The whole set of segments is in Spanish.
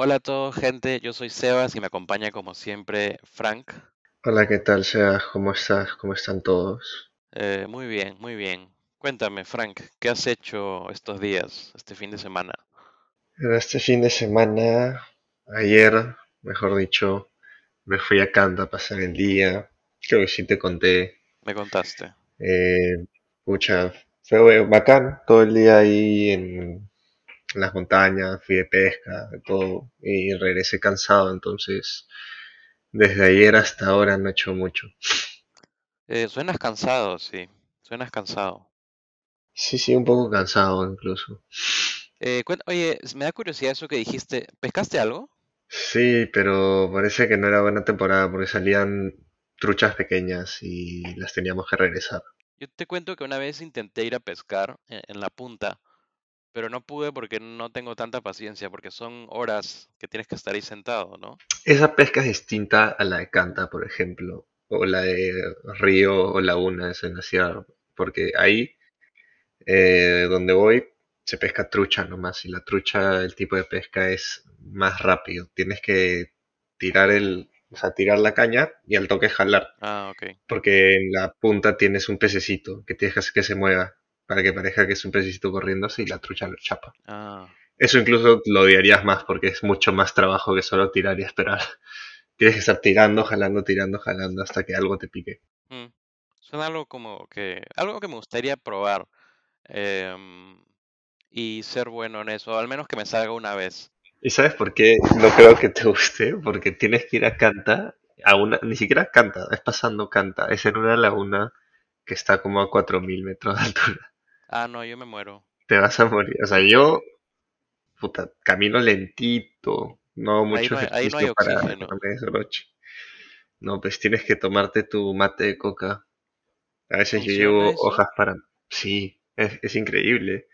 Hola a todos, gente. Yo soy Sebas y me acompaña como siempre Frank. Hola, ¿qué tal, Sebas? ¿Cómo estás? ¿Cómo están todos? Eh, muy bien, muy bien. Cuéntame, Frank, ¿qué has hecho estos días, este fin de semana? Este fin de semana, ayer, mejor dicho, me fui a Canta a pasar el día. Creo que sí te conté. Me contaste. Eh, pucha, fue bacán todo el día ahí en las montañas, fui de pesca, todo, y regresé cansado, entonces desde ayer hasta ahora no he hecho mucho. Eh, suenas cansado, sí. Suenas cansado. Sí, sí, un poco cansado incluso. Eh, oye, me da curiosidad eso que dijiste. ¿Pescaste algo? Sí, pero parece que no era buena temporada porque salían truchas pequeñas y las teníamos que regresar. Yo te cuento que una vez intenté ir a pescar en, en la punta, pero no pude porque no tengo tanta paciencia, porque son horas que tienes que estar ahí sentado, ¿no? Esa pesca es distinta a la de Canta, por ejemplo, o la de río o laguna, en la sierra, porque ahí eh, donde voy se pesca trucha nomás y la trucha, el tipo de pesca es más rápido. Tienes que tirar el, o sea, tirar la caña y al toque jalar. Ah, ok. Porque en la punta tienes un pececito que tienes que hacer que se mueva para que parezca que es un pececito corriendo así y la trucha lo chapa. Ah, Eso incluso lo odiarías más porque es mucho más trabajo que solo tirar y esperar. Tienes que estar tirando, jalando, tirando, jalando hasta que algo te pique. mm. Suena algo como que, algo que me gustaría probar. em, y ser bueno en eso, al menos que me salga una vez. ¿Y sabes por qué no creo que te guste? Porque tienes que ir a Canta, a una, ni siquiera Canta, es pasando Canta, es en una laguna que está como a 4.000 metros de altura. Ah, no, yo me muero. Te vas a morir. O sea, yo puta, camino lentito, no hago Ahí mucho no hay, ahí no hay para no pues tienes que tomarte tu mate de coca. A veces yo ¿Funciona llevo eso? hojas para... Sí, es, es increíble.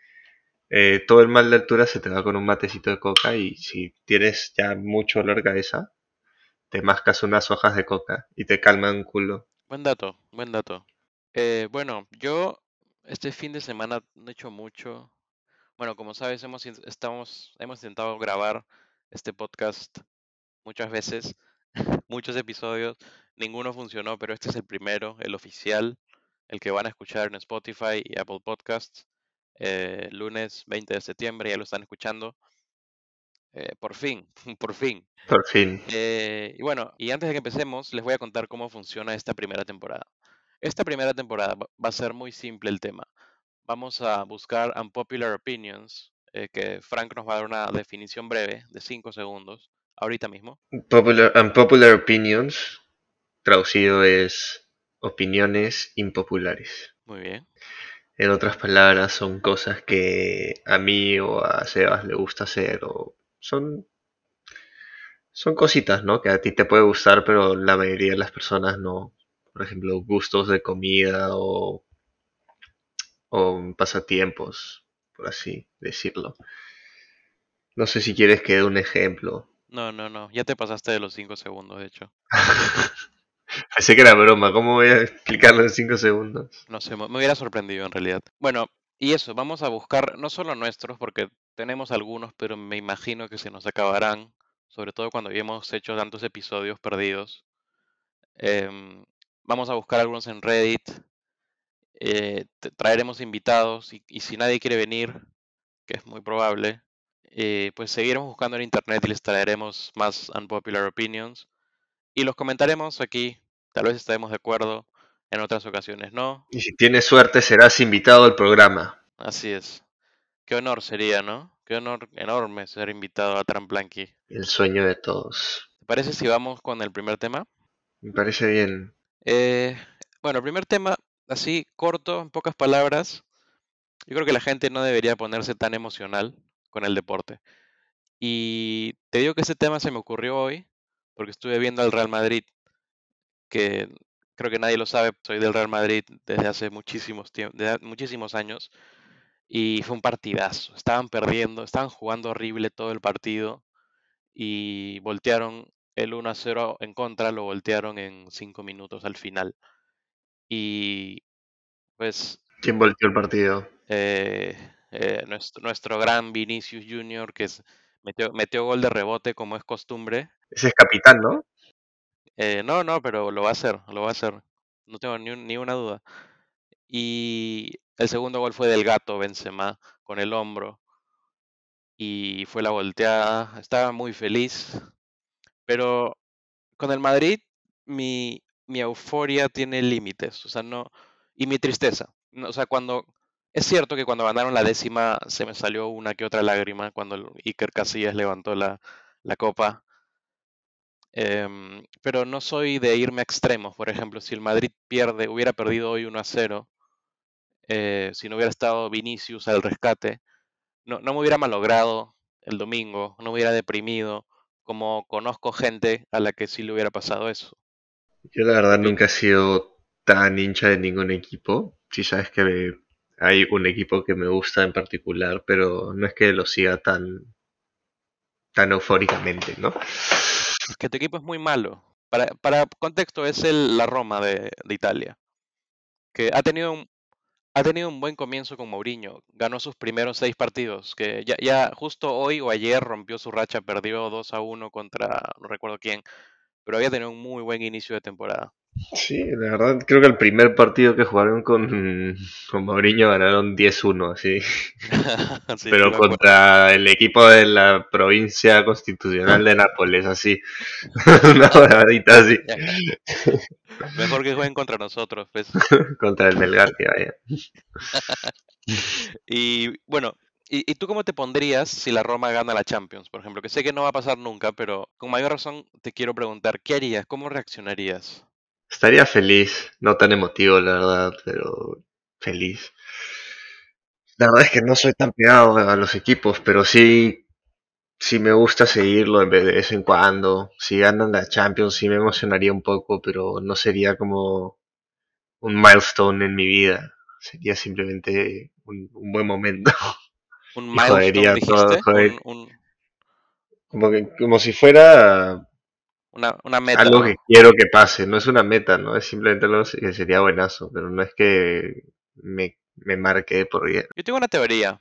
Eh, todo el mal de altura se te va con un matecito de coca y si tienes ya mucho dolor de cabeza, te mascas unas hojas de coca y te calman un culo. Buen dato, buen dato. Eh, bueno, yo este fin de semana no he hecho mucho. Bueno, como sabes, hemos, estamos, hemos intentado grabar este podcast muchas veces, muchos episodios. Ninguno funcionó, pero este es el primero, el oficial, el que van a escuchar en Spotify y Apple Podcasts. eh, lunes 20 de septiembre, ya lo están escuchando. Eh, por fin, por fin. Por fin. Eh, y bueno, y antes de que empecemos, les voy a contar cómo funciona esta primera temporada. Esta primera temporada va a ser muy simple el tema. Vamos a buscar unpopular opinions, eh, que Frank nos va a dar una definición breve de 5 segundos, ahorita mismo. Popular, unpopular opinions, traducido es opiniones impopulares. Muy bien. En otras palabras, son cosas que a mí o a Sebas le gusta hacer o son, son cositas, ¿no? Que a ti te puede gustar, pero la mayoría de las personas no. Por ejemplo, gustos de comida o, o pasatiempos, por así decirlo. No sé si quieres que dé un ejemplo. No, no, no, ya te pasaste de los 5 segundos, de hecho. Pensé que era broma, ¿cómo voy a explicarlo en 5 segundos? No sé, me hubiera sorprendido en realidad. Bueno, y eso, vamos a buscar no solo nuestros, porque tenemos algunos, pero me imagino que se nos acabarán, sobre todo cuando ya hemos hecho tantos episodios perdidos. Em, vamos a buscar algunos en Reddit, eh, traeremos invitados y, y si nadie quiere venir, que es muy probable, eh, pues seguiremos buscando en internet y les traeremos más unpopular opinions y los comentaremos aquí. Tal vez estaremos de acuerdo, en otras ocasiones no. Y si tienes suerte, serás invitado al programa. Así es. Qué honor sería, ¿no? Qué honor enorme ser invitado a Tramplanqui. El sueño de todos. ¿Te parece si vamos con el primer tema? Me parece bien. Eh, bueno, el primer tema, así corto, en pocas palabras. Yo creo que la gente no debería ponerse tan emocional con el deporte. Y te digo que ese tema se me ocurrió hoy porque estuve viendo al Real Madrid, que creo que nadie lo sabe, soy del Real Madrid desde hace muchísimos, muchísimos años y fue un partidazo. Estaban perdiendo, estaban jugando horrible todo el partido y voltearon el 1 a 0 en contra, lo voltearon en 5 minutos al final. Y pues ¿Quién volteó el partido? eh, eh, nuestro, nuestro gran Vinicius Junior, que es Metió, metió gol de rebote como es costumbre. Ese es capitán, ¿no? Eh, no, no, pero lo va a hacer, lo va a hacer. No tengo ni, un- ni una duda. Y el segundo gol fue del gato Benzema con el hombro. Y fue la volteada. Estaba muy feliz. Pero con el Madrid, mi, mi euforia tiene límites. O sea, no. Y mi tristeza. No, o sea, cuando. Es cierto que cuando ganaron la décima se me salió una que otra lágrima cuando Iker Casillas levantó la, la copa. Em, pero no soy de irme a extremos. Por ejemplo, si el Madrid pierde, hubiera perdido hoy 1 a 0, eh, si no hubiera estado Vinicius al rescate, no, no me hubiera malogrado el domingo, no me hubiera deprimido, como conozco gente a la que sí le hubiera pasado eso. Yo la ¿Qué verdad nunca he sido tan hincha de ningún equipo. Sí sabes que me- hay un equipo que me gusta en particular, pero no es que lo siga tan, tan eufóricamente, ¿no? Es que tu equipo es muy malo. Para, para contexto, es el, la Roma de, de Italia, que ha tenido un, ha tenido un buen comienzo con Mourinho. Ganó sus primeros seis partidos, que ya, ya justo hoy o ayer rompió su racha, perdió 2 a uno contra no recuerdo quién, pero había tenido un muy buen inicio de temporada. Sí, la verdad creo que el primer partido que jugaron con, con Mourinho ganaron 10-1, así. Sí, sí Pero contra el equipo de la provincia constitucional de Nápoles, así. Una horadita así. Mejor que jueguen contra nosotros, pues. Contra el Melgar, que vaya. Y bueno, ¿y, y tú cómo te pondrías si la Roma gana la Champions, por ejemplo? Que sé que no va a pasar nunca, pero con mayor razón te quiero preguntar, ¿qué harías? ¿Cómo reaccionarías? Estaría feliz, no tan emotivo, la verdad, pero feliz. La verdad es que no soy tan pegado a los equipos, pero sí, sí me gusta seguirlo en vez de vez en cuando. Si ganan la Champions sí me emocionaría un poco, pero no sería como un milestone en mi vida. Sería simplemente un, un buen momento. ¿Un milestone todo, Un, un- como que, como si fuera una, una meta, algo que quiero que pase. No es una meta, ¿no? Es simplemente algo que sería buenazo, pero no es que me, me marque de por vida. Yo tengo una teoría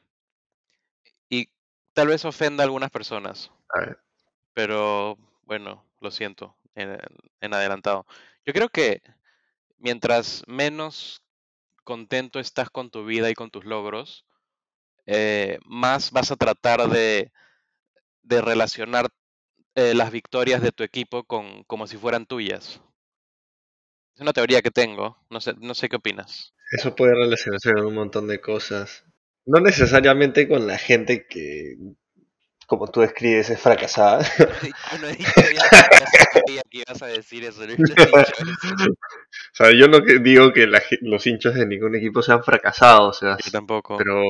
y tal vez ofenda a algunas personas, A ver, pero bueno, lo siento en, en adelantado. Yo creo que mientras menos contento estás con tu vida y con tus logros, eh, más vas a tratar de, de relacionar eh, las victorias de tu equipo con, como si fueran tuyas. Es una teoría que tengo, no sé, no sé qué opinas. eso puede relacionarse con un montón de cosas. No necesariamente con la gente que, como tú describes, es fracasada. Yo no he dicho, que ibas a decir eso, no. O sea, yo no digo que la los hinchas de ningún equipo sean fracasados, o sea, Yo tampoco. pero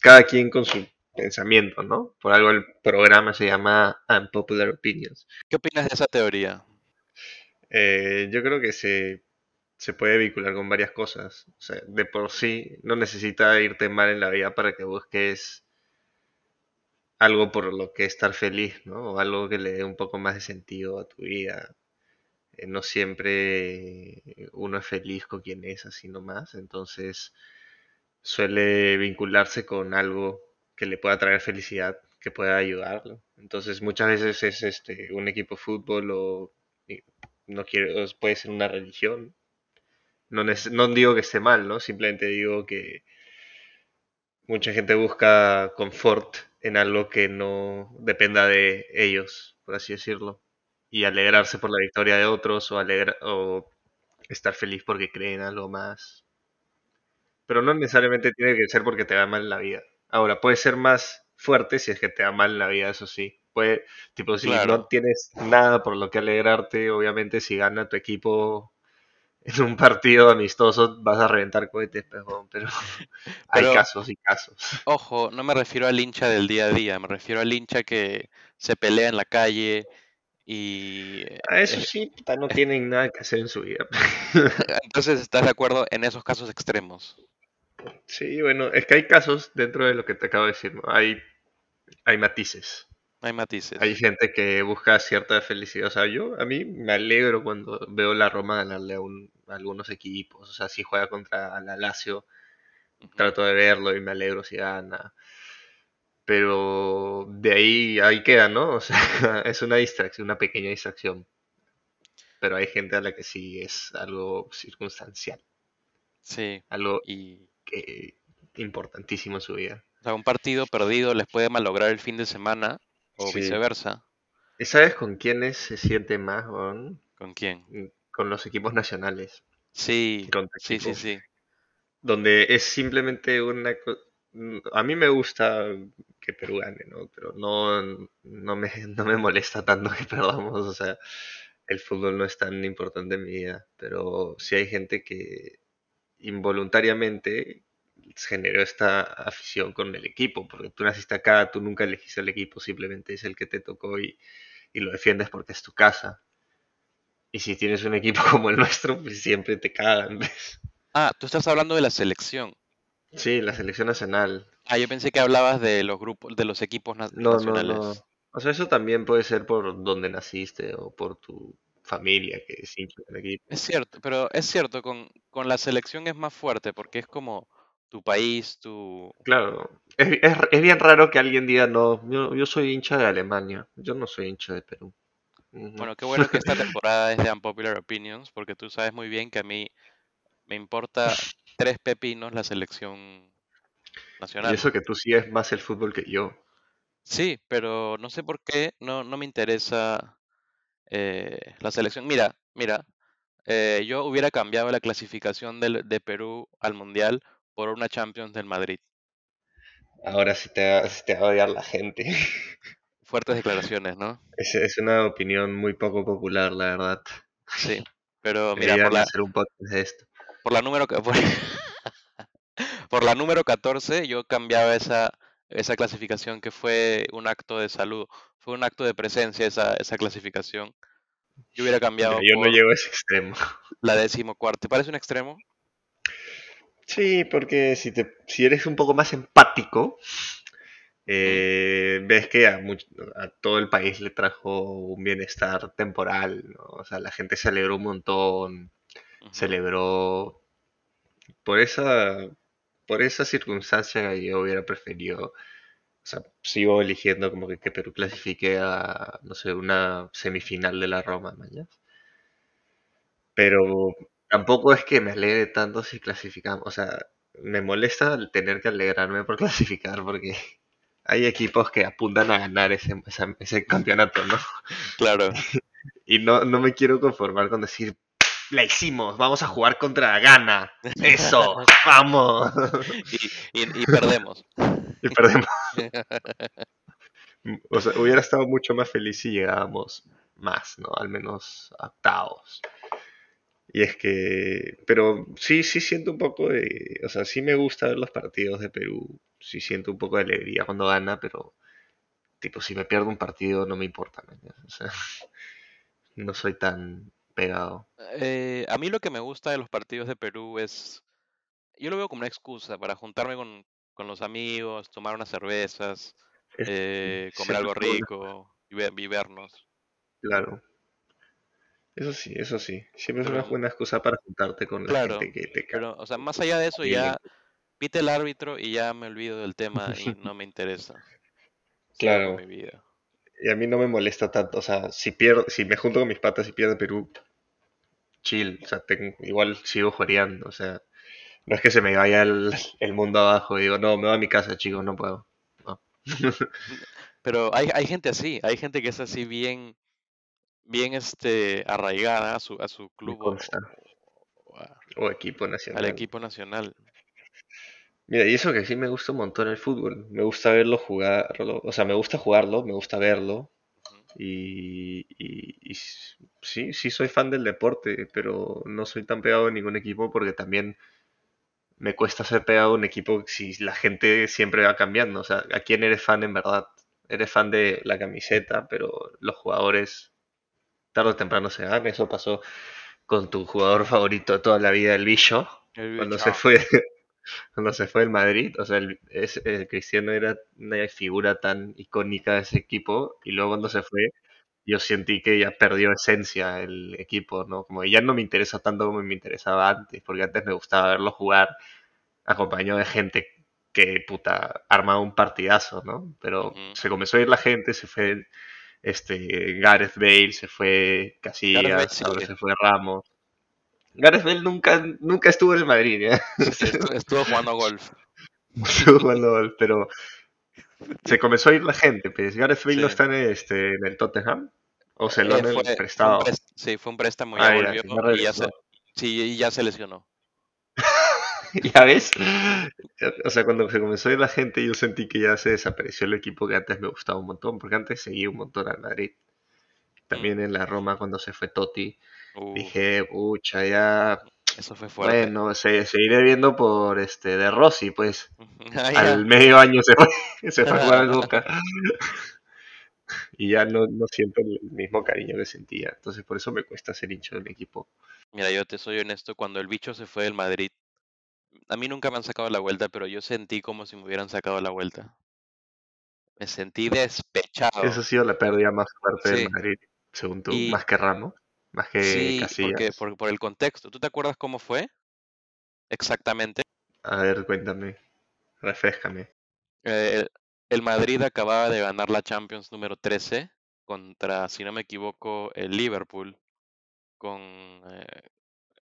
cada quien con su pensamiento, ¿no? Por algo el programa se llama Unpopular Opinions. ¿Qué opinas de esa teoría? Eh, yo creo que se, se puede vincular con varias cosas. O sea, de por sí no necesita irte mal en la vida para que busques algo por lo que estar feliz, ¿no? O algo que le dé un poco más de sentido a tu vida. Eh, no siempre uno es feliz con quien es, así nomás. Entonces suele vincularse con algo que le pueda traer felicidad, que pueda ayudarlo. Entonces muchas veces es este un equipo de fútbol o no quiero, puede ser una religión. No, no digo que esté mal, ¿no? Simplemente digo que mucha gente busca confort en algo que no dependa de ellos, por así decirlo. Y alegrarse por la victoria de otros o, alegra- o estar feliz porque creen algo más. Pero no necesariamente tiene que ser porque te va mal en la vida. Ahora, puede ser más fuerte si es que te va mal la vida, eso sí. Puede, tipo, si no tienes nada por lo que alegrarte, obviamente si gana tu equipo en un partido amistoso vas a reventar cohetes, pero, pero hay casos y casos. ojo, no me refiero al hincha del día a día, me refiero al hincha que se pelea en la calle y A eso eh, sí, no tienen nada que hacer en su vida. entonces estás de acuerdo en esos casos extremos. Sí, bueno, es que hay casos dentro de lo que te acabo de decir, ¿no? Hay, hay matices. Hay Hay matices. gente que busca cierta felicidad. O sea, yo a mí me alegro cuando veo la Roma ganarle a, un- a algunos equipos. O sea, si juega contra la Lazio, trato de verlo y me alegro si gana. Pero de ahí, ahí queda, ¿no? O sea, es una distracción, una pequeña distracción. Pero hay gente a la que sí es algo circunstancial, Sí, algo y importantísimo en su vida. o sea, un partido perdido les puede malograr el fin de semana o Sí. viceversa. ¿Y sabes con quiénes se siente más, weón? ¿Con quién? Con los equipos nacionales, Sí, sí, sí, sí. donde es simplemente una... A mí me gusta que Perú gane, ¿no? Pero no, no me, no me molesta tanto que perdamos, o sea, el fútbol no es tan importante en mi vida, pero sí hay gente que involuntariamente generó esta afición con el equipo, porque tú naciste acá, tú nunca elegiste el equipo, simplemente es el que te tocó y, y lo defiendes porque es tu casa. Y si tienes un equipo como el nuestro, pues siempre te cagan. Ah, tú estás hablando de la selección. Sí, la selección nacional. Ah, yo pensé que hablabas de los grupos, de los equipos na- No, no, no. nacionales. O sea, eso también puede ser por donde naciste o por tu familia que es hincha del equipo. Es cierto, pero es cierto, con, con la selección es más fuerte porque es como tu país, tu... Claro, es, es, es bien raro que alguien diga, no, yo, yo soy hincha de Alemania, yo no soy hincha de Perú. Bueno, qué bueno que esta temporada es de Unpopular Opinions porque tú sabes muy bien que a mí me importa tres pepinos la selección Y nacional. eso que tú sigues más el fútbol que yo. Sí, pero no sé por qué no, no me interesa eh, la selección. Mira, mira, eh, yo hubiera cambiado la clasificación del- de Perú al Mundial por una Champions del Madrid. Ahora sí te, sí te va a odiar la gente. Fuertes declaraciones, ¿no? Es, es una opinión muy poco popular, la verdad. Sí, pero mira, por la, hacer un de esto. por la número, por, por la número 14 yo cambiaba esa, esa clasificación que fue un acto de salud, fue un acto de presencia esa, esa clasificación. Yo hubiera cambiado yo no llego a ese extremo. la decimocuarta. ¿Te parece un extremo? Sí, porque si, te, si eres un poco más empático, eh, ves que a, much- a todo el país le trajo un bienestar temporal, ¿no? O sea, la gente celebró un montón, celebró por esa, por esa circunstancia yo hubiera preferido, o sea, sigo eligiendo como que, que Perú clasifique a, no sé, una semifinal de la Roma, mañana. Pero tampoco es que me alegre tanto si clasificamos, o sea, me molesta el tener que alegrarme por clasificar porque hay equipos que apuntan a ganar ese, ese campeonato, ¿no? Claro. Y no, no me quiero conformar con decir, la hicimos, vamos a jugar contra Ghana, eso, vamos. Y, y- y perdemos. Y perdemos. O sea, hubiera estado mucho más feliz si llegábamos más, ¿no? Al menos octavos. Y es que, pero sí, sí siento un poco de, o sea, sí me gusta ver los partidos de Perú, sí siento un poco de alegría cuando gana, pero tipo, si me pierdo un partido no me importa, ¿me entiendes? O sea, no soy tan pegado. Eh, a mí lo que me gusta de los partidos de Perú es, yo lo veo como una excusa para juntarme con, con los amigos, tomar unas cervezas, eh, comer algo rico y, ve- y vernos. claro. Eso sí, eso sí. Siempre es una buena excusa para juntarte con la claro, gente que te cae pero, o sea, más allá de eso, ya pite el árbitro y ya me olvido del tema y no me interesa. Con mi Claro. vida. Y a mí no me molesta tanto. O sea, si pierdo, si me junto con mis patas y pierde Perú, chill. O sea, tengo- igual sigo joreando. O sea, no es que se me vaya el, el mundo abajo y digo, no, me voy a mi casa, chicos, no puedo. No. Pero hay, hay gente así, hay gente que es así bien, bien este, arraigada a su, a su club o, consta. o a- O equipo al nacional. equipo nacional. Mira, y eso que sí me gusta un montón el fútbol. Me gusta verlo jugarlo. O sea, me gusta jugarlo, me gusta verlo. Y, y- sí, sí soy fan del deporte, pero no soy tan pegado a ningún equipo porque también me cuesta ser pegado a un equipo si la gente siempre va cambiando. O sea, ¿a quién eres fan en verdad? Eres fan de la camiseta, pero los jugadores tarde o temprano se van. Eso pasó con tu jugador favorito de toda la vida, el Bicho, El cuando se fue, cuando se fue el Madrid. O sea, el, es- el Cristiano era una figura tan icónica de ese equipo y luego cuando se fue yo sentí que ya perdió esencia el equipo, ¿no? Como ya no me interesa tanto como me interesaba antes, porque antes me gustaba verlo jugar acompañado de gente que puta, armaba un partidazo, ¿no? Pero Ujú. se comenzó a ir la gente, se fue este Gareth Bale, se fue Bale Casillas, ahora sigue. se fue Ramos. Gareth Bale nunca, nunca estuvo en el Madrid, ¿ya? Sí, sí, estu- estuvo jugando golf. Estuvo jugando gol, pero se comenzó a ir la gente, pues Gareth Bale no Sí. está en, este, en el Tottenham, o se lo Eh, han fue, prestado. pres- sí, fue un préstamo, ya Ah, ya, volvió ya y ya se, regresó. sí, y ya se lesionó. ¿Ya ves? O sea, cuando se comenzó a ir la gente, yo sentí que ya se desapareció el equipo que antes me gustaba un montón, porque antes seguía un montón al Madrid. También en la Roma, cuando se fue Totti, dije, pucha, ya, eso fue fuerte. bueno, se, seguiré viendo por este de Rossi, pues. Ah. Al medio año se fue, se fue a jugar al Boca. Y ya no, no siento el mismo cariño que sentía. Entonces, por eso me cuesta ser hincha de un equipo. Mira, yo te soy honesto, cuando el bicho se fue del Madrid, a mí nunca me han sacado la vuelta, pero yo sentí como si me hubieran sacado la vuelta. Me sentí Esa despechado. ha sido la pérdida más fuerte Sí. del Madrid, según tú, Y más que Ramos, más que sí, porque Casillas. por, por el contexto. ¿Tú te acuerdas cómo fue exactamente? A ver, cuéntame, refrescame. Eh, el, el Madrid acababa de ganar la Champions número 13 contra, si no me equivoco, el Liverpool con eh,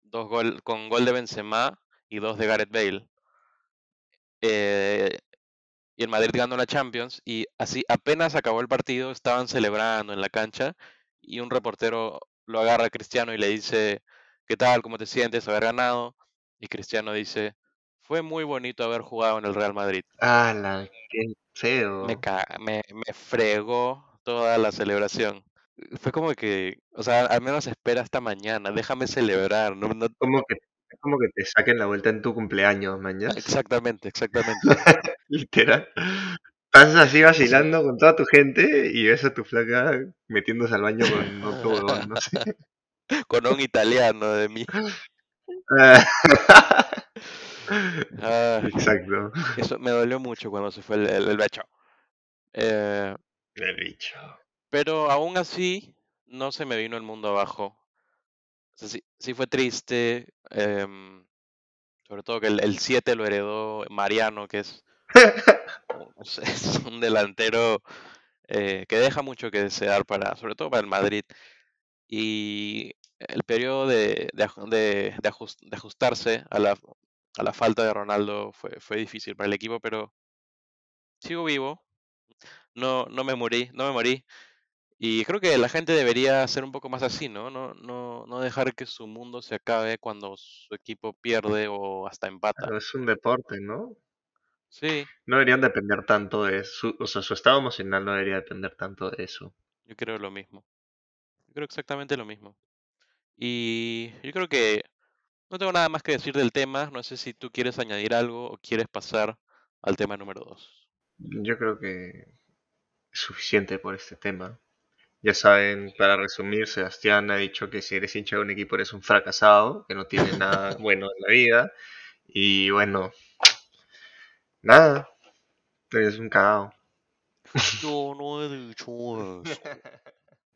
dos gol, con gol de Benzema y dos de Gareth Bale. Eh, y el Madrid ganó la Champions y así apenas acabó el partido estaban celebrando en la cancha y un reportero lo agarra a Cristiano y le dice, ¿qué tal? ¿Cómo te sientes haber ganado? Y Cristiano dice, fue muy bonito haber jugado en el Real Madrid. ¡Hala! ¡Qué Me, feo! ca- me, me fregó toda la celebración. Fue como que, o sea, al menos espera hasta mañana, déjame celebrar. No, no- Como que, es como que te saquen la vuelta en tu cumpleaños, ah, mañas. exactamente, exactamente. Literal. Estás así Sí. vacilando con toda tu gente y ves a tu flaca metiéndose al baño con otro no sé. Con un italiano de mí. Ah, Exacto. eso me dolió mucho cuando se fue el, el, el Becho. Eh, El bicho. pero aún así, no se me vino el mundo abajo. O sea, sí, sí fue triste. em, sobre todo que el, el 7 lo heredó Mariano, que es, es un delantero eh, que deja mucho que desear para, sobre todo para el Madrid. Y el periodo de, de, aj- de- de ajus- de ajustarse a la, a la falta de Ronaldo fue, fue difícil para el equipo, pero sigo vivo, no, no me morí, no me morí. Y creo que la gente debería ser un poco más así, ¿no? No, no, no dejar que su mundo se acabe cuando su equipo pierde o hasta empata. Claro, es un deporte, ¿no? Sí, No deberían depender tanto de su, o sea, su estado emocional no debería depender tanto de eso. yo creo lo mismo. Yo creo exactamente lo mismo. Y yo creo que no tengo nada más que decir del tema. No sé si tú quieres añadir algo o quieres pasar al tema número 2. Yo creo que es suficiente por este tema. Ya saben, para resumir, Sebastián ha dicho que si eres hincha de un equipo eres un fracasado, que no tiene nada bueno en la vida. Y bueno, nada, eres un cagado. Yo no he dicho eso.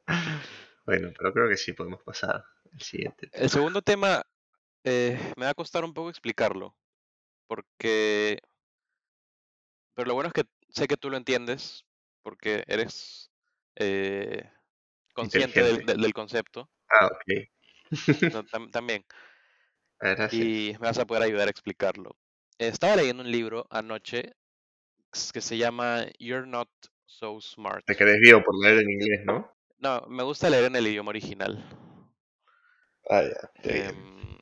Bueno, pero creo que sí podemos pasar al siguiente. El segundo tema eh, me va a costar un poco explicarlo. Porque... Pero lo bueno es que sé que tú lo entiendes. Porque eres eh, consciente del, del- del concepto. Ah, ok. no, tam- también. Gracias. Y me vas a poder ayudar a explicarlo. Estaba leyendo un libro anoche que se llama You're Not So Smart. Te quedé vivo por leer en inglés, ¿no? No, me gusta leer en el idioma original. Ah, ya, bien. Em,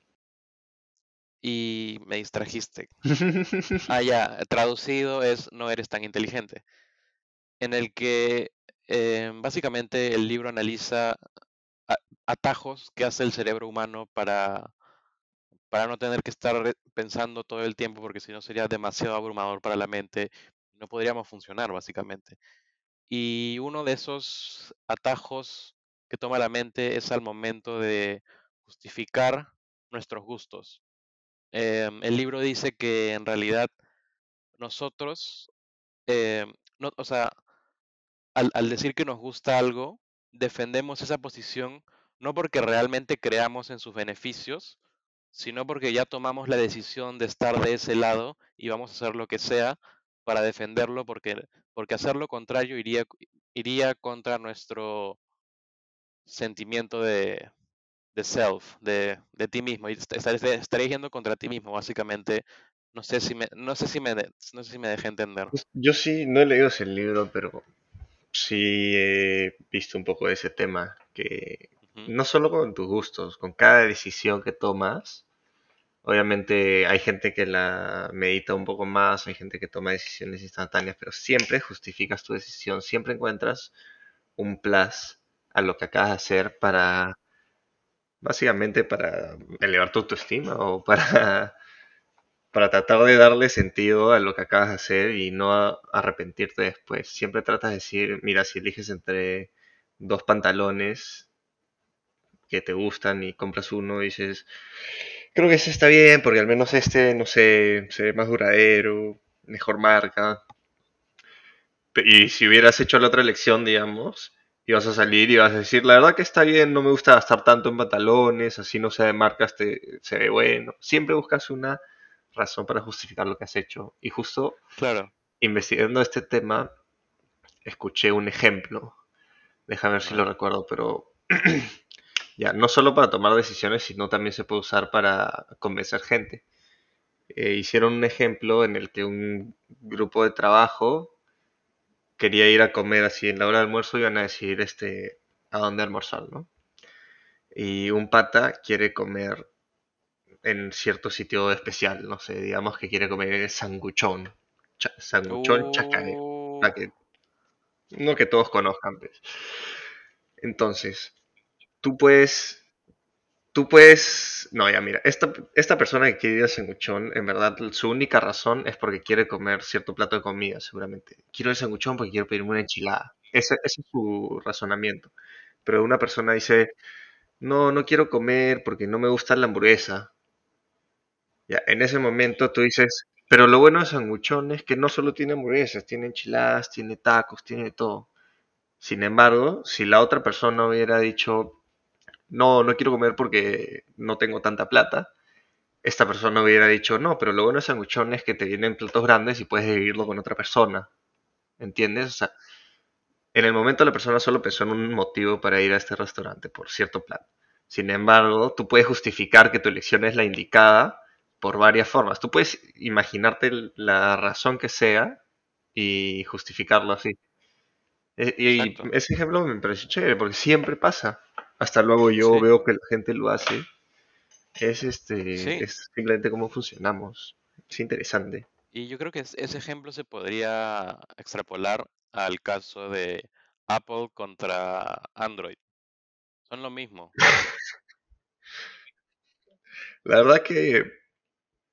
y me distrajiste. Ah, ya, traducido es No eres tan inteligente. En el que em, básicamente el libro analiza atajos que hace el cerebro humano para, para no tener que estar pensando todo el tiempo, porque si no sería demasiado abrumador para la mente. No podríamos funcionar, básicamente. Y uno de esos atajos que toma la mente es al momento de justificar nuestros gustos. Em, el libro dice que en realidad nosotros, em, o sea, al decir que nos gusta algo, defendemos esa posición no porque realmente creamos en sus beneficios, sino porque ya tomamos la decisión de estar de ese lado y vamos a hacer lo que sea para defenderlo, porque, porque hacer lo contrario iría, iría contra nuestro sentimiento de, de self, de, de ti mismo, y estarías yendo contra ti mismo, básicamente. No sé si me, no sé si me, no sé si me dejé entender. Pues, yo sí, no he leído ese libro, pero sí he visto un poco de ese tema, que no solo con tus gustos, con cada decisión que tomas, obviamente hay gente que la medita un poco más, hay gente que toma decisiones instantáneas, pero siempre justificas tu decisión, siempre encuentras un plus a lo que acabas de hacer para, básicamente para elevar tu autoestima o para, para tratar de darle sentido a lo que acabas de hacer y no arrepentirte después. Siempre tratas de decir, mira, si eliges entre dos pantalones que te gustan y compras uno dices, creo que ese está bien porque al menos este, no sé, se ve más duradero, mejor marca. Y si hubieras hecho la otra elección, digamos, y vas a salir y vas a decir, la verdad que está bien, no me gusta gastar tanto en pantalones, así no sea de marcas, te, se ve bueno. Siempre buscas una razón para justificar lo que has hecho. Y justo claro. investigando este tema, escuché un ejemplo. Déjame ver si lo recuerdo, pero ya, no solo para tomar decisiones, sino también se puede usar para convencer gente. Eh, hicieron un ejemplo en el que un grupo de trabajo quería ir a comer así en la hora de almuerzo, iban a decir este, a dónde almorzar, ¿no? Y un pata quiere comer en cierto sitio especial, no sé, digamos que quiere comer sanguchón, sanguchón chacarero, que, no que todos conozcan, pues. Entonces, tú puedes tú puedes. No, ya mira, esta, esta persona que quiere ir a sanguchón, en verdad, su única razón es porque quiere comer cierto plato de comida, seguramente. Quiero el sanguchón porque quiero pedirme una enchilada. Ese, es su razonamiento. Pero una persona dice, no, no quiero comer porque no me gusta la hamburguesa. Ya, en ese momento tú dices, pero lo bueno de sanguchón es que no solo tiene hamburguesas, tiene enchiladas, tiene tacos, tiene todo. Sin embargo, si la otra persona hubiera dicho, no, no quiero comer porque no tengo tanta plata, esta persona hubiera dicho, no, pero lo bueno de sanguchón es que te vienen platos grandes y puedes dividirlo con otra persona. ¿Entiendes? O sea, en el momento la persona solo pensó en un motivo para ir a este restaurante por cierto plan. Sin embargo, tú puedes justificar que tu elección es la indicada por varias formas. Tú puedes imaginarte la razón que sea y justificarlo así. E, y, ese ejemplo me parece chévere porque siempre pasa hasta luego yo veo que la gente lo hace. Es este, es simplemente cómo funcionamos. Es interesante. Y yo creo que ese ejemplo se podría extrapolar al caso de Apple contra Android. Son lo mismo. La verdad que,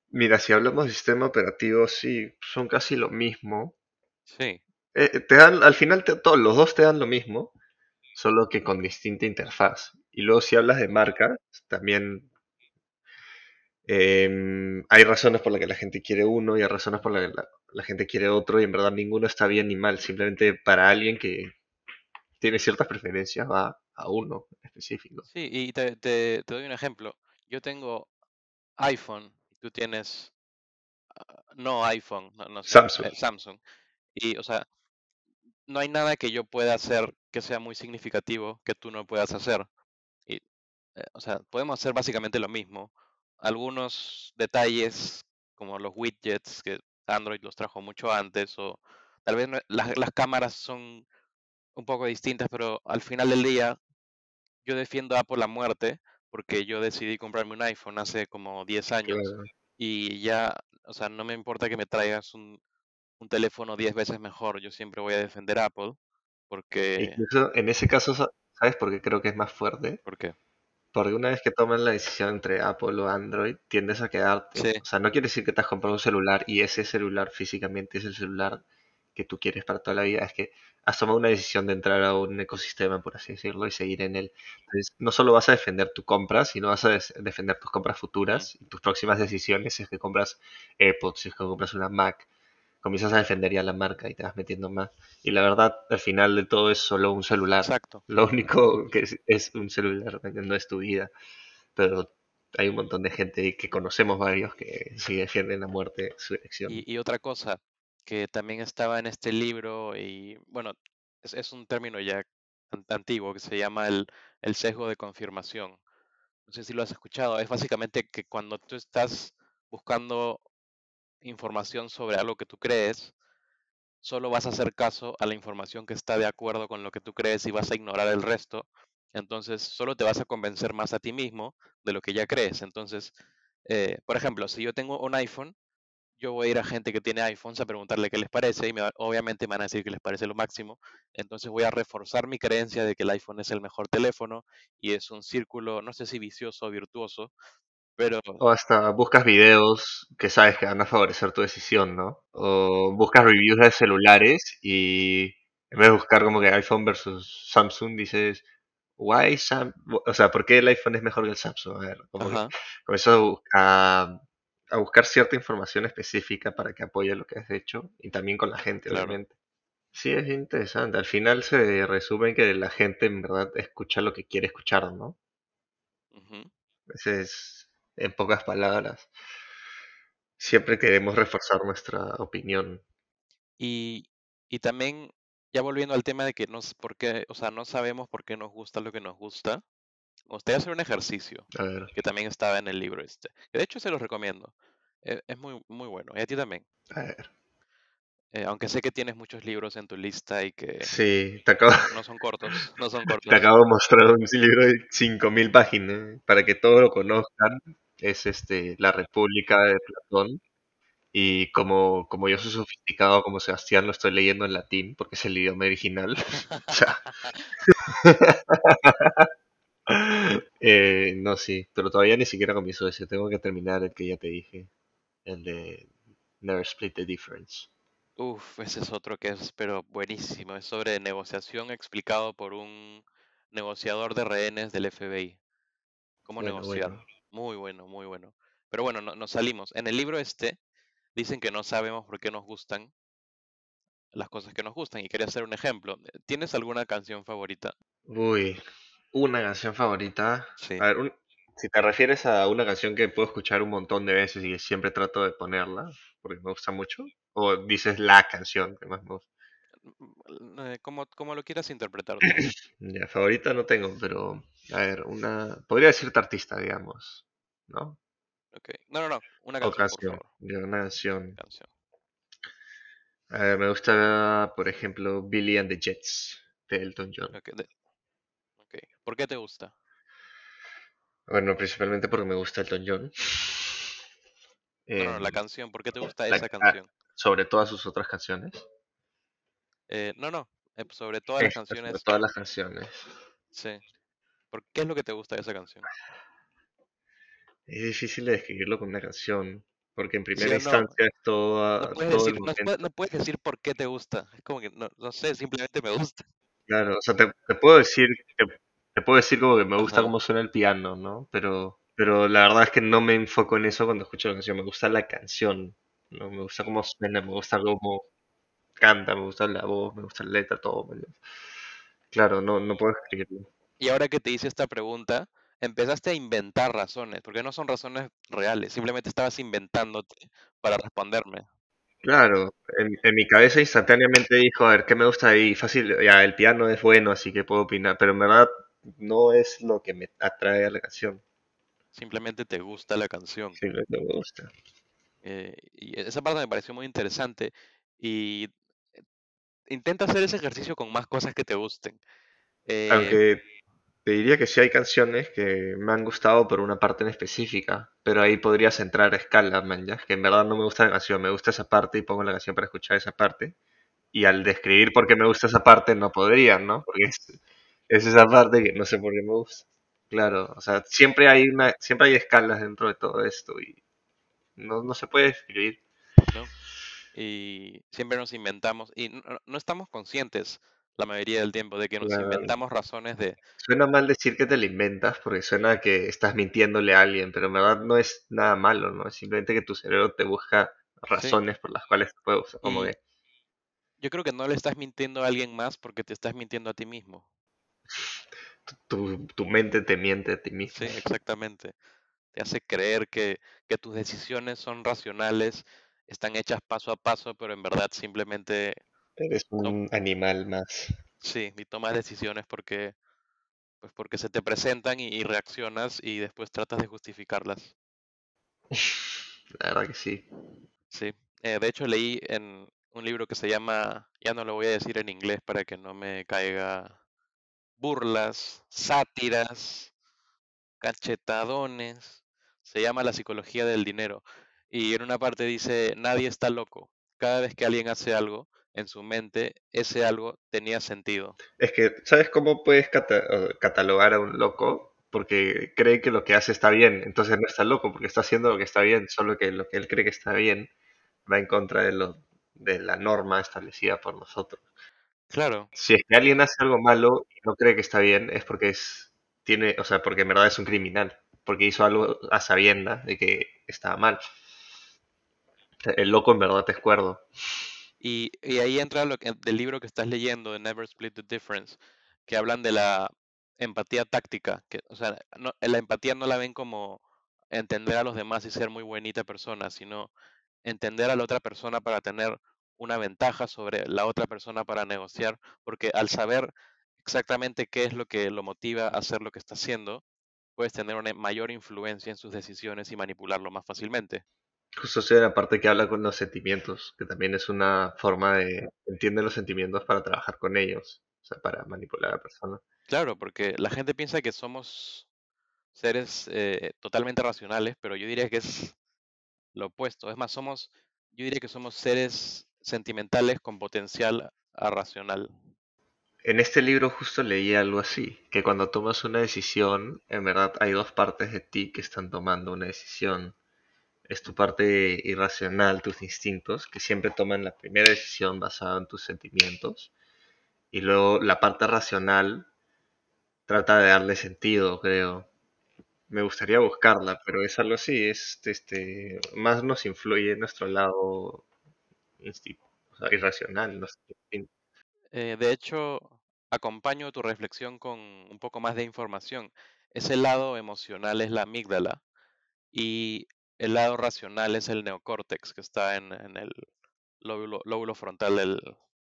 mira, si hablamos de sistema operativo, sí, son casi lo mismo. Sí. Eh, te dan, al final todos los dos te dan lo mismo, solo que con distinta interfaz. Y luego si hablas de marca, también em, hay razones por las que la gente quiere uno y hay razones por las que la, gente quiere otro y en verdad ninguno está bien ni mal. Simplemente para alguien que tiene ciertas preferencias va a uno específico. Sí, y te, doy un ejemplo. Yo tengo iPhone y tú tienes ah, no iPhone, no, Samsung. Eh, Samsung. Y, o sea, no hay nada que yo pueda hacer que sea muy significativo que tú no puedas hacer. Y, eh, o sea, podemos hacer básicamente lo mismo. Algunos detalles, como los widgets, que Android los trajo mucho antes, o tal vez las, las cámaras son un poco distintas, pero al final del día yo defiendo a Apple a muerte porque yo decidí comprarme un iPhone hace como 10 años y ya, o sea, no me importa que me traigas un, un teléfono 10 veces mejor, yo siempre voy a defender Apple porque... Incluso en ese caso, ¿sabes por qué creo que es más fuerte? ¿Por qué? Porque una vez que tomas la decisión entre Apple o Android, tiendes a quedarte. O sea, no quiere decir que te has comprado un celular y ese celular físicamente es el celular que tú quieres para toda la vida. Es que has tomado una decisión de entrar a un ecosistema, por así decirlo, y seguir en él. Entonces, no solo vas a defender tu compra, sino vas a defender tus compras futuras y tus próximas decisiones si es que compras AirPods, si es que compras una Mac, comienzas a defender ya la marca y te vas metiendo más. Y la verdad, al final de todo es solo un celular. Exacto. Lo único que es, un celular, no es tu vida. Pero hay un montón de gente que conocemos varios que sí defienden a muerte su elección. Y, y otra cosa que también estaba en este libro, y bueno, es, es un término ya an- antiguo que se llama el, el sesgo de confirmación. No sé si lo has escuchado. Es básicamente que cuando tú estás buscando información sobre algo que tú crees, solo vas a hacer caso a la información que está de acuerdo con lo que tú crees y vas a ignorar el resto. Entonces, solo te vas a convencer más a ti mismo de lo que ya crees. Entonces, eh, por ejemplo, si yo tengo un iPhone, yo voy a ir a gente que tiene iPhones a preguntarle qué les parece y obviamente me van a decir que les parece lo máximo. Entonces voy a reforzar mi creencia de que el iPhone es el mejor teléfono y es un círculo, no sé si vicioso o virtuoso, pero O hasta buscas videos que sabes que van a favorecer tu decisión, ¿no? O buscas reviews de celulares y en vez de buscar como que iPhone versus Samsung, dices, why Sam o sea, ¿por qué el iPhone es mejor que el Samsung? A ver, como comienzas a, a, buscar cierta información específica para que apoye lo que has hecho y también con la gente, claro. obviamente. Sí, es interesante. Al final se resume en que la gente en verdad escucha lo que quiere escuchar, ¿no? Ese es, en pocas palabras. Siempre queremos reforzar nuestra opinión. Y, y también, ya volviendo al tema de que no, s- por qué, o sea, no sabemos por qué nos gusta lo que nos gusta, me gustaría hacer un ejercicio A ver, que también estaba en el libro este, que de hecho se los recomiendo. E- Es muy, muy bueno. Y a ti también. a ver. Eh, aunque sé que tienes muchos libros en tu lista y que Sí, te acabo, no, son cortos, no son te cortos. acabo de mostrar un libro de 5.000 páginas para que todos lo conozcan. Es este La República de Platón. Y como, como yo soy sofisticado como Sebastián, lo estoy leyendo en latín porque es el idioma original. Eh, no, sí, pero todavía ni siquiera comienzo ese. Tengo que terminar el que ya te dije, el de Never Split the Difference. Uf, ese es otro que es, pero buenísimo. Es sobre negociación explicado por un negociador de rehenes del FBI. Cómo Bueno, negociar. bueno. Muy bueno, muy bueno. Pero bueno, no- nos salimos. En el libro este dicen que no sabemos por qué nos gustan las cosas que nos gustan. Y quería hacer un ejemplo. ¿Tienes alguna canción favorita? Uy, una canción favorita. A Sí. ver, un- si te refieres a una canción que puedo escuchar un montón de veces y que siempre trato de ponerla, porque me gusta mucho, o dices la canción que más me gusta. Mm, eh, como, como lo quieras interpretar. Ya, favorita no tengo, pero a ver, una. Podría decirte artista, digamos, ¿no? Ok. No, no, no. Una O canción, por favor. una canción. Canción. A ver, me gusta, por ejemplo, Billy and the Jets de Elton John. Ok, de- ok. ¿Por qué te gusta? Bueno, principalmente porque me gusta Elton John. No, no, no, la Em, canción. ¿Por qué te gusta la- esa canción? sobre todas sus otras canciones. Eh, no, no. eh, sobre todas las Esta, sobre canciones. todas las canciones. Sí. ¿Por qué es lo que te gusta de esa canción? Es difícil de describirlo con una canción, porque en ¿Sí primera no? instancia es No todo, puedes todo el decir, no, no puedes decir por qué te gusta. Es como que, no, no sé, simplemente me gusta. Claro, o sea, te, te puedo decir que te puedo decir como que me gusta Ajá. cómo suena el piano, ¿no? Pero, pero la verdad es que no me enfoco en eso cuando escucho la canción, me gusta la canción, ¿no? Me gusta cómo suena, me gusta cómo canta, me gusta la voz, me gusta la letra, todo. Claro, no, no puedo escribirlo. Y ahora que te hice esta pregunta, empezaste a inventar razones, porque no son razones reales, simplemente estabas inventándote para responderme. Claro, en, en mi cabeza instantáneamente dijo, a ver, ¿qué me gusta ahí? Fácil, ya, el piano es bueno, así que puedo opinar, pero en verdad no es lo que me atrae a la canción, Simplemente te gusta la canción. simplemente me gusta. Eh, y esa parte me pareció muy interesante. Y intenta hacer ese ejercicio con más cosas que te gusten. Eh, Aunque te diría que sí hay canciones que me han gustado por una parte en específica, pero ahí podrías entrar a escalas, man, ya, que en verdad no me gusta la canción, me gusta esa parte y pongo la canción para escuchar esa parte, y al describir por qué me gusta esa parte no podría, ¿no? Porque es, es esa parte que no sé por qué me gusta. Claro, o sea, siempre hay una, siempre hay escalas dentro de todo esto y no, no se puede describir. Y siempre nos inventamos, y no estamos conscientes la mayoría del tiempo de que nos Claro. inventamos razones de, Suena mal decir que te la inventas porque suena que estás mintiéndole a alguien, pero en verdad no es nada malo, ¿no? Es simplemente que tu cerebro te busca sí, razones por las cuales te puede usar, como que yo creo que no le estás mintiendo a alguien más porque te estás mintiendo a ti mismo. tu, tu mente te miente a ti Sí, mismo. exactamente. te hace creer que, que tus decisiones son racionales, están hechas paso a paso, pero en verdad simplemente Eres no, un animal más. sí, y tomas decisiones porque, pues porque se te presentan y, y reaccionas y después tratas de justificarlas. La verdad que sí. Sí. Eh, de hecho, leí en un libro que se llama, ya no lo voy a decir en inglés para que no me caiga burlas, sátiras, cachetadones. Se llama La psicología del dinero. Y en una parte dice, nadie está loco. Cada vez que alguien hace algo, en su mente, ese algo tenía sentido. Es que, ¿sabes cómo puedes cata- catalogar a un loco? Porque cree que lo que hace está bien, entonces no está loco porque está haciendo lo que está bien, solo que lo que él cree que está bien va en contra de lo, de la norma establecida por nosotros. Claro, Si es que alguien hace algo malo y no cree que está bien, es porque es, tiene, o sea, porque en verdad es un criminal, porque hizo algo a sabiendas de que estaba mal. El loco en verdad es cuerdo. Y, y ahí entra lo que, del libro que estás leyendo, Never Split the Difference, que hablan de la empatía táctica, que, o sea, no- la empatía no la ven como entender a los demás y ser muy buenita persona, sino entender a la otra persona para tener una ventaja sobre la otra persona para negociar, porque al saber exactamente qué es lo que lo motiva a hacer lo que está haciendo, puedes tener una mayor influencia en sus decisiones y manipularlo más fácilmente. Justo soy la parte que habla con los sentimientos, que también es una forma de entiende los sentimientos para trabajar con ellos, o sea, para manipular a la persona. Claro, porque la gente piensa que somos seres eh, totalmente racionales, pero yo diría que es lo opuesto. Es más, somos, yo diría que somos seres sentimentales con potencial a racional. En este libro justo leí algo así, que cuando tomas una decisión, en verdad hay dos partes de ti que están tomando una decisión. Es tu parte irracional, tus instintos, que siempre toman la primera decisión basada en tus sentimientos, y luego la parte racional trata de darle sentido, creo. Me gustaría buscarla, pero es algo así, es este, más nos influye nuestro lado o irracional. Eh, de hecho, acompaño tu reflexión con un poco más de información. Ese lado emocional es la amígdala y el lado racional es el neocórtex que está en, en el lóbulo, lóbulo frontal del,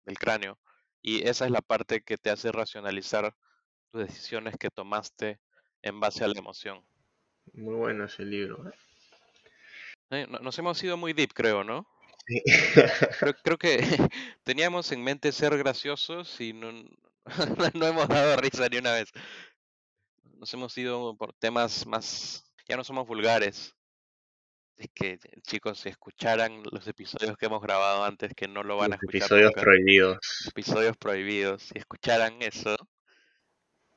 del cráneo. Y esa es la parte que te hace racionalizar tus decisiones que tomaste en base a la emoción. Muy bueno ese libro. ¿eh? Eh, no- Nos hemos ido muy deep, creo, ¿no? Sí. Creo, creo que teníamos en mente ser graciosos y no, no hemos dado risa ni una vez. Nos hemos ido por temas más... Ya no somos vulgares. Es que, chicos, si escucharan los episodios que hemos grabado antes, que no lo van a Los escuchar episodios nunca, prohibidos. episodios prohibidos, si escucharan eso,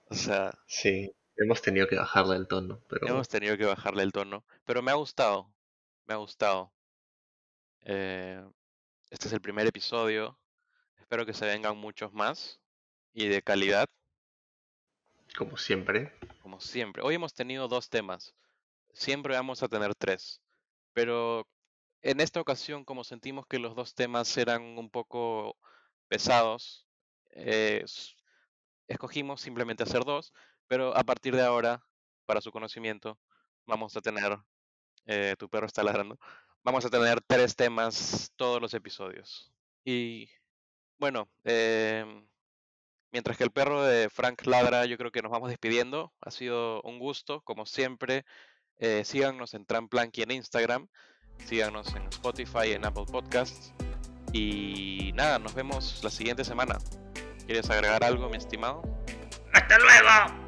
o sea, Sí, hemos tenido que bajarle el tono, pero hemos tenido que bajarle el tono. Pero me ha gustado, me ha gustado. Eh, este es el primer episodio. Espero que se vengan muchos más y de calidad, como siempre, como siempre. Hoy hemos tenido dos temas. Siempre vamos a tener tres. Pero en esta ocasión, como sentimos que los dos temas eran un poco pesados, eh, escogimos simplemente hacer dos. Pero a partir de ahora, para su conocimiento, vamos a tener, eh, tu perro está ladrando, vamos a tener tres temas todos los episodios. Y bueno, em, Mientras que el perro de Frank ladra, yo creo que nos vamos despidiendo. Ha sido un gusto, como siempre. Eh, síganos en Tramplanky en Instagram. Síganos en Spotify, en Apple Podcasts. Y nada, nos vemos la siguiente semana. ¿Quieres agregar algo, mi estimado? ¡Hasta luego!